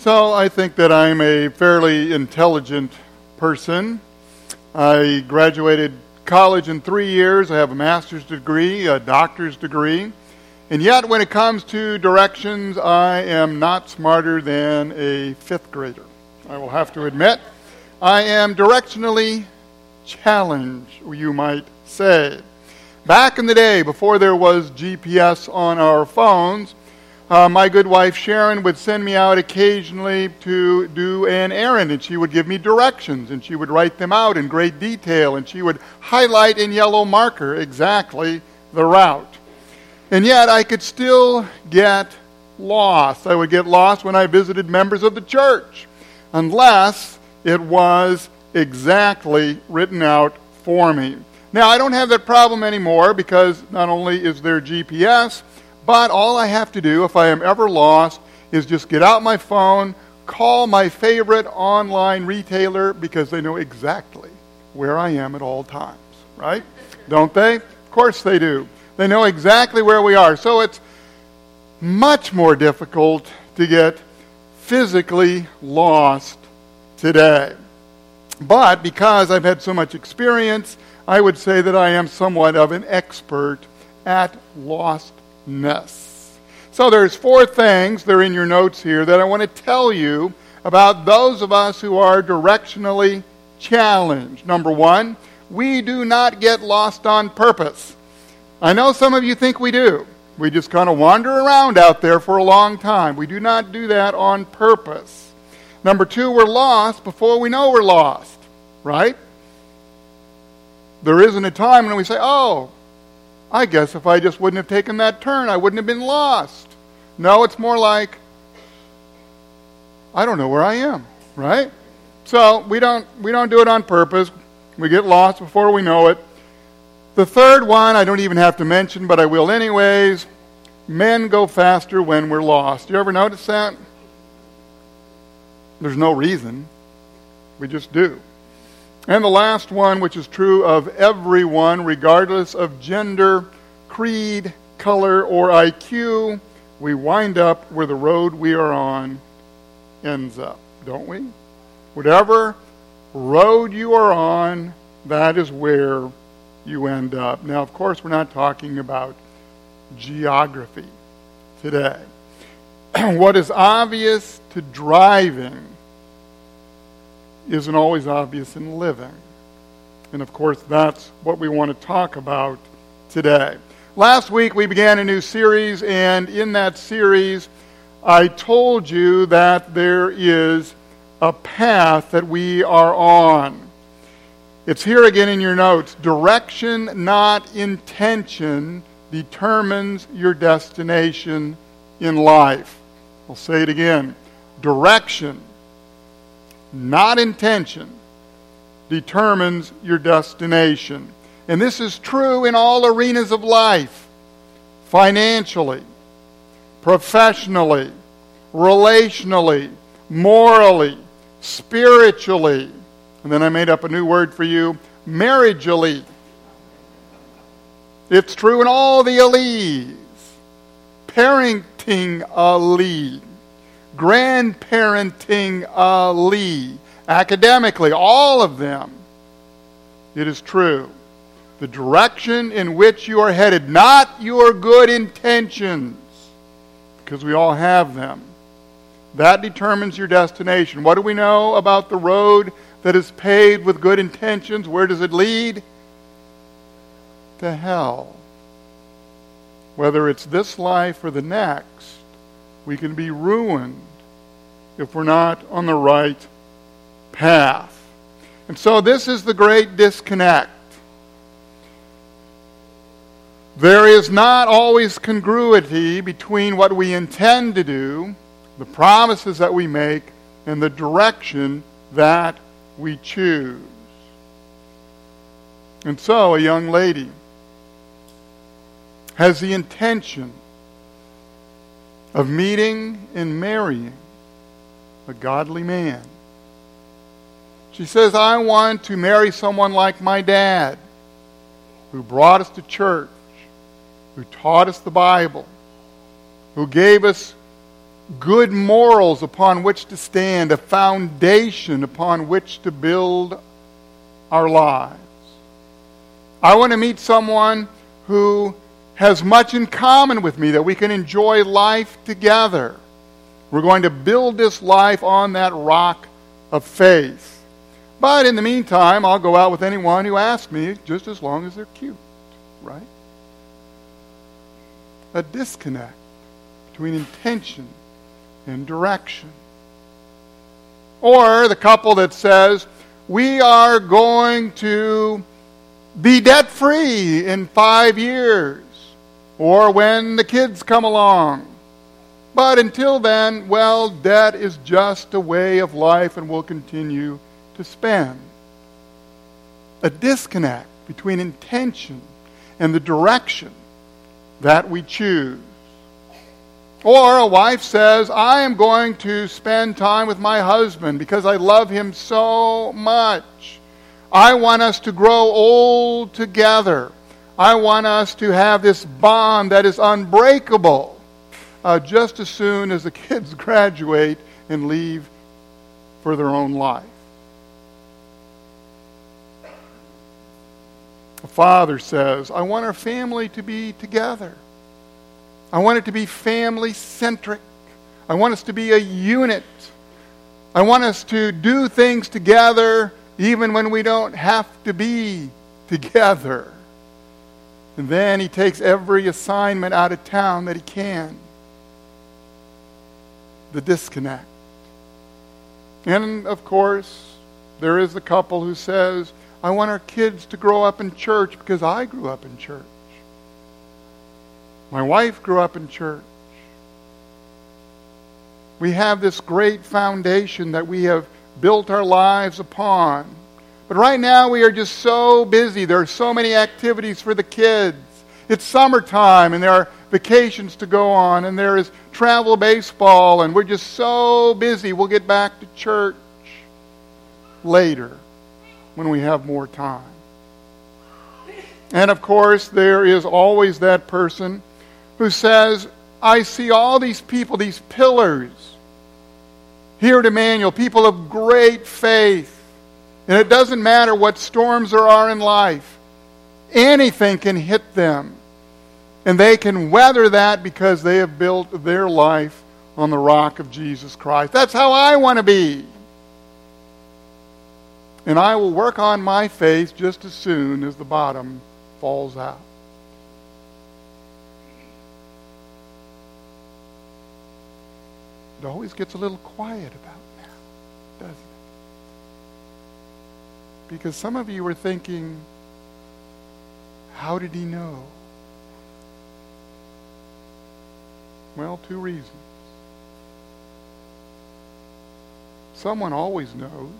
So I think that I'm a fairly intelligent person. I graduated college in three years. I have a master's degree, a doctor's degree. And yet, when it comes to directions, I am not smarter than a fifth grader. I will have to admit. I am directionally challenged, you might say. Back in the day, before there was GPS on our phones, uh, my good wife Sharon would send me out occasionally to do an errand, and she would give me directions, and she would write them out in great detail, and she would highlight in yellow marker exactly the route. And yet I could still get lost. I would get lost when I visited members of the church, unless it was exactly written out for me. Now, I don't have that problem anymore because not only is there GPS, but all I have to do if I am ever lost is just get out my phone, call my favorite online retailer because they know exactly where I am at all times, right? Don't they? Of course they do. They know exactly where we are. So it's much more difficult to get physically lost today. But because I've had so much experience, I would say that I am somewhat of an expert at lostness. So there's four things, they're in your notes here, that I want to tell you about those of us who are directionally challenged. Number one, we do not get lost on purpose. I know some of you think we do. We just kind of wander around out there for a long time. We do not do that on purpose. Number two, we're lost before we know we're lost, right? There isn't a time when we say, oh, I guess if I just wouldn't have taken that turn, I wouldn't have been lost. No, it's more like, I don't know where I am, right? So we don't, we don't do it on purpose. We get lost before we know it. The third one, I don't even have to mention, but I will anyways. Men go faster when we're lost. You ever notice that? There's no reason. We just do. And the last one, which is true of everyone, regardless of gender, creed, color, or IQ, we wind up where the road we are on ends up, don't we? Whatever road you are on, that is where you end up. Now, of course, we're not talking about geography today. what is obvious to driving isn't always obvious in living. And of course, that's what we want to talk about today. Last week, we began a new series, and in that series, I told you that there is a path that we are on. It's here again in your notes. Direction, not intention, determines your destination in life. I'll say it again. Direction, not intention, determines your destination. And this is true in all arenas of life financially, professionally, relationally, morally, spiritually and then I made up a new word for you marriageally. It's true in all the alleys. Parenting ali, grandparenting ali, academically, all of them. It is true. The direction in which you are headed, not your good intentions, because we all have them. That determines your destination. What do we know about the road that is paved with good intentions, where does it lead? To hell. Whether it's this life or the next, we can be ruined if we're not on the right path. And so this is the great disconnect. There is not always congruity between what we intend to do, the promises that we make, and the direction that we choose. And so, a young lady has the intention of meeting and marrying a godly man. She says, I want to marry someone like my dad, who brought us to church, who taught us the Bible, who gave us good morals upon which to stand, a foundation upon which to build our lives. I want to meet someone who has much in common with me, that we can enjoy life together. We're going to build this life on that rock of faith. But in the meantime, I'll go out with anyone who asks me, just as long as they're cute, right? A disconnect between intention and direction. Or the couple that says, we are going to be debt free in five years, or when the kids come along. But until then, well, debt is just a way of life and will continue to spend. A disconnect between intention and the direction that we choose. Or a wife says, I am going to spend time with my husband because I love him so much. I want us to grow old together. I want us to have this bond that is unbreakable uh, just as soon as the kids graduate and leave for their own life. A father says, I want our family to be together. I want it to be family centric. I want us to be a unit. I want us to do things together even when we don't have to be together. And then he takes every assignment out of town that he can. The disconnect. And of course, there is the couple who says, I want our kids to grow up in church because I grew up in church. My wife grew up in church. We have this great foundation that we have built our lives upon. But right now we are just so busy. There are so many activities for the kids. It's summertime and there are vacations to go on and there is travel baseball and we're just so busy. We'll get back to church later when we have more time. And of course, there is always that person who says, I see all these people, these pillars here at Emmanuel, people of great faith. And it doesn't matter what storms there are in life, anything can hit them. And they can weather that because they have built their life on the rock of Jesus Christ. That's how I want to be. And I will work on my faith just as soon as the bottom falls out. It always gets a little quiet about now, doesn't it? Because some of you are thinking, how did he know? Well, two reasons. Someone always knows.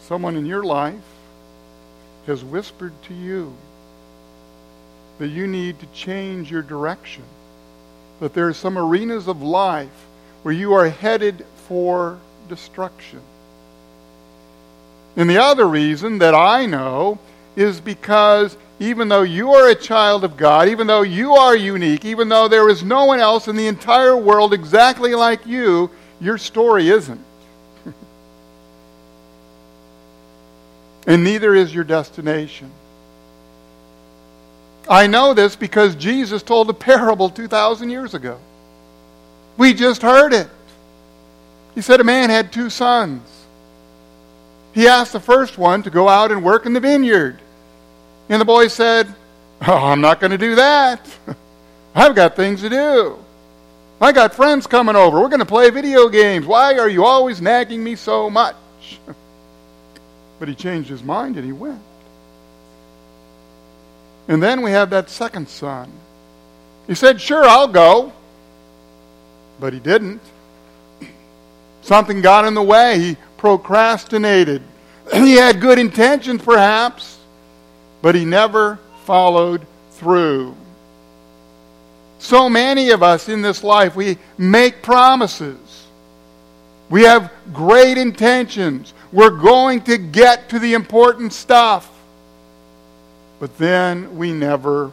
Someone in your life has whispered to you that you need to change your direction that there are some arenas of life where you are headed for destruction. And the other reason that I know is because even though you are a child of God, even though you are unique, even though there is no one else in the entire world exactly like you, your story isn't. and neither is your destination. I know this because Jesus told a parable 2,000 years ago. We just heard it. He said a man had two sons. He asked the first one to go out and work in the vineyard. And the boy said, Oh, I'm not going to do that. I've got things to do. I got friends coming over. We're going to play video games. Why are you always nagging me so much? but he changed his mind and he went. And then we have that second son. He said, Sure, I'll go. But he didn't. Something got in the way. He procrastinated. He had good intentions, perhaps, but he never followed through. So many of us in this life, we make promises. We have great intentions. We're going to get to the important stuff but then we never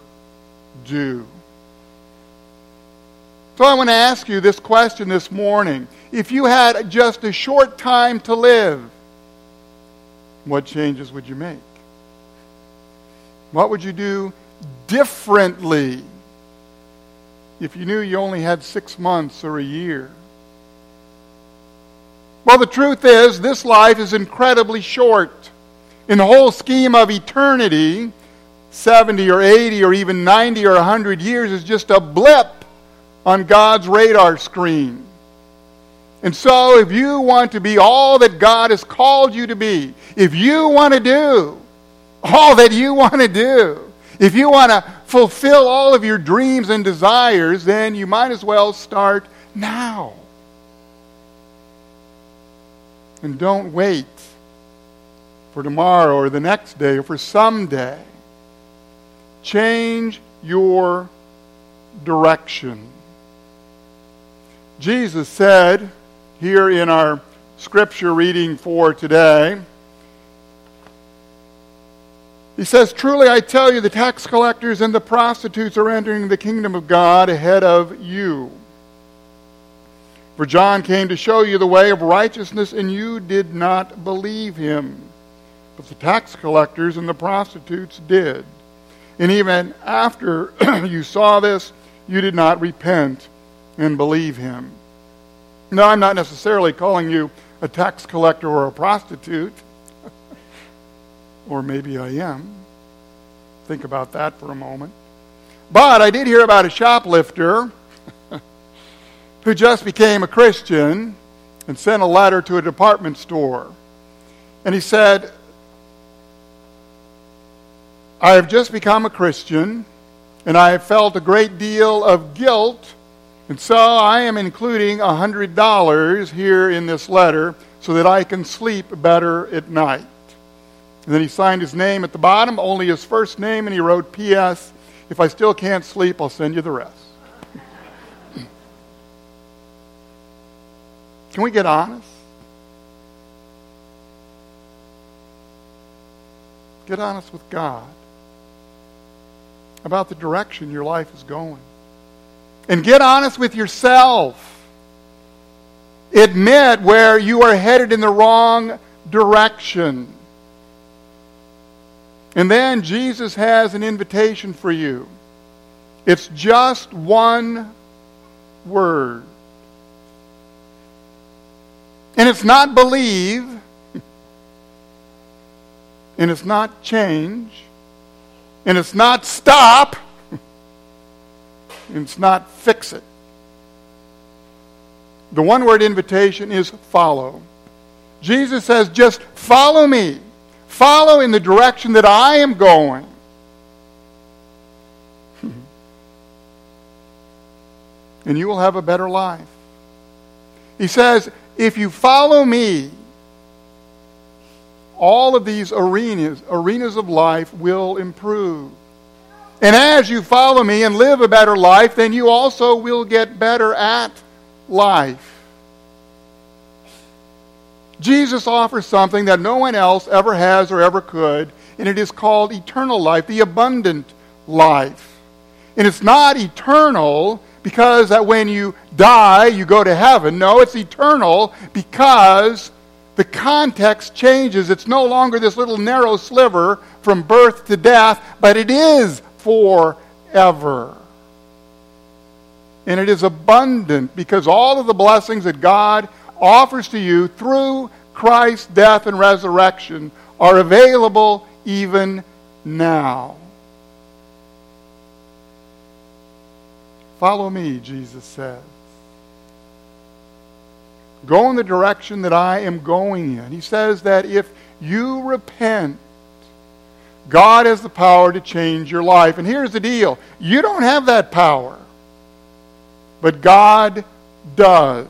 do. So I want to ask you this question this morning. If you had just a short time to live, what changes would you make? What would you do differently if you knew you only had six months or a year? Well, the truth is, this life is incredibly short. In the whole scheme of eternity, 70 or 80 or even 90 or 100 years is just a blip on God's radar screen. And so, if you want to be all that God has called you to be, if you want to do all that you want to do, if you want to fulfill all of your dreams and desires, then you might as well start now. And don't wait for tomorrow or the next day or for someday. Change your direction. Jesus said here in our scripture reading for today, he says, Truly I tell you, the tax collectors and the prostitutes are entering the kingdom of God ahead of you. For John came to show you the way of righteousness, and you did not believe him. But the tax collectors and the prostitutes did. And even after you saw this, you did not repent and believe him. Now, I'm not necessarily calling you a tax collector or a prostitute. Or maybe I am. Think about that for a moment. But I did hear about a shoplifter who just became a Christian and sent a letter to a department store. And he said, I have just become a Christian, and I have felt a great deal of guilt, and so I am including a $100 here in this letter so that I can sleep better at night. And then he signed his name at the bottom, only his first name, and he wrote, P.S. If I still can't sleep, I'll send you the rest. Can we get honest? Get honest with God about the direction your life is going. And get honest with yourself. Admit where you are headed in the wrong direction. And then Jesus has an invitation for you. It's just one word. And it's not believe. And it's not change. And it's not stop. And it's not fix it. The one word invitation is follow. Jesus says, just follow me. Follow in the direction that I am going. and you will have a better life. He says, if you follow me, all of these arenas, arenas of life will improve. And as you follow me and live a better life, then you also will get better at life. Jesus offers something that no one else ever has or ever could, and it is called eternal life, the abundant life. And it's not eternal because that when you die, you go to heaven. No, it's eternal because the context changes. It's no longer this little narrow sliver from birth to death, but it is forever. And it is abundant because all of the blessings that God offers to you through Christ's death and resurrection are available even now. Follow me, Jesus says. Go in the direction that I am going in. He says that if you repent, God has the power to change your life. And here's the deal you don't have that power, but God does.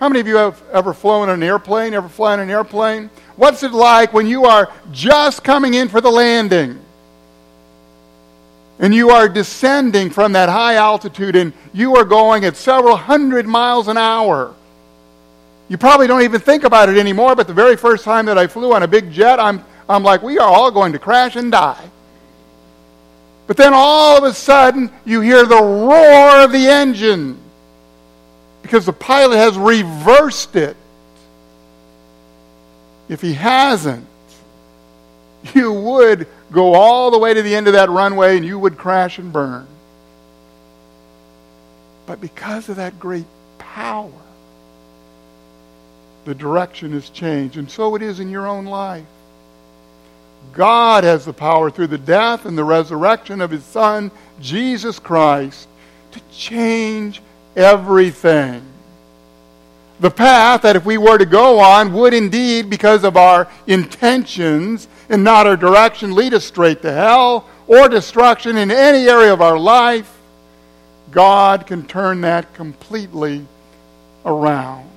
How many of you have ever flown an airplane? Ever flown an airplane? What's it like when you are just coming in for the landing? and you are descending from that high altitude and you are going at several hundred miles an hour. You probably don't even think about it anymore, but the very first time that I flew on a big jet, I'm, I'm like, we are all going to crash and die. But then all of a sudden, you hear the roar of the engine because the pilot has reversed it. If he hasn't, you would go all the way to the end of that runway and you would crash and burn. But because of that great power, the direction has changed. And so it is in your own life. God has the power through the death and the resurrection of his Son, Jesus Christ, to change everything. The path that if we were to go on would indeed, because of our intentions and not our direction, lead us straight to hell or destruction in any area of our life. God can turn that completely around.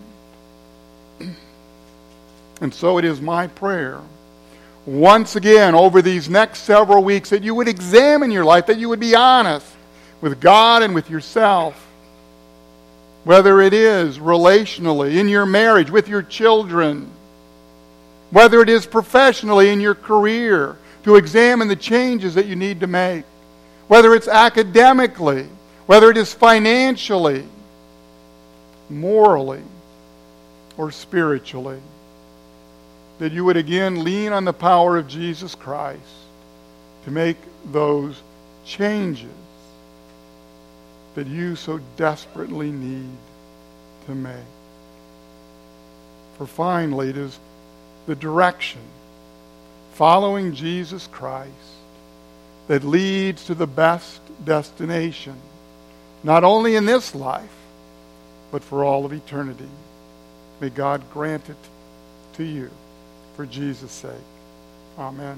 And so it is my prayer, once again, over these next several weeks, that you would examine your life, that you would be honest with God and with yourself. Whether it is relationally, in your marriage, with your children, whether it is professionally, in your career, to examine the changes that you need to make, whether it's academically, whether it is financially, morally, or spiritually that you would again lean on the power of Jesus Christ to make those changes that you so desperately need to make. For finally, it is the direction following Jesus Christ that leads to the best destination, not only in this life, but for all of eternity. May God grant it to you for Jesus' sake. Amen.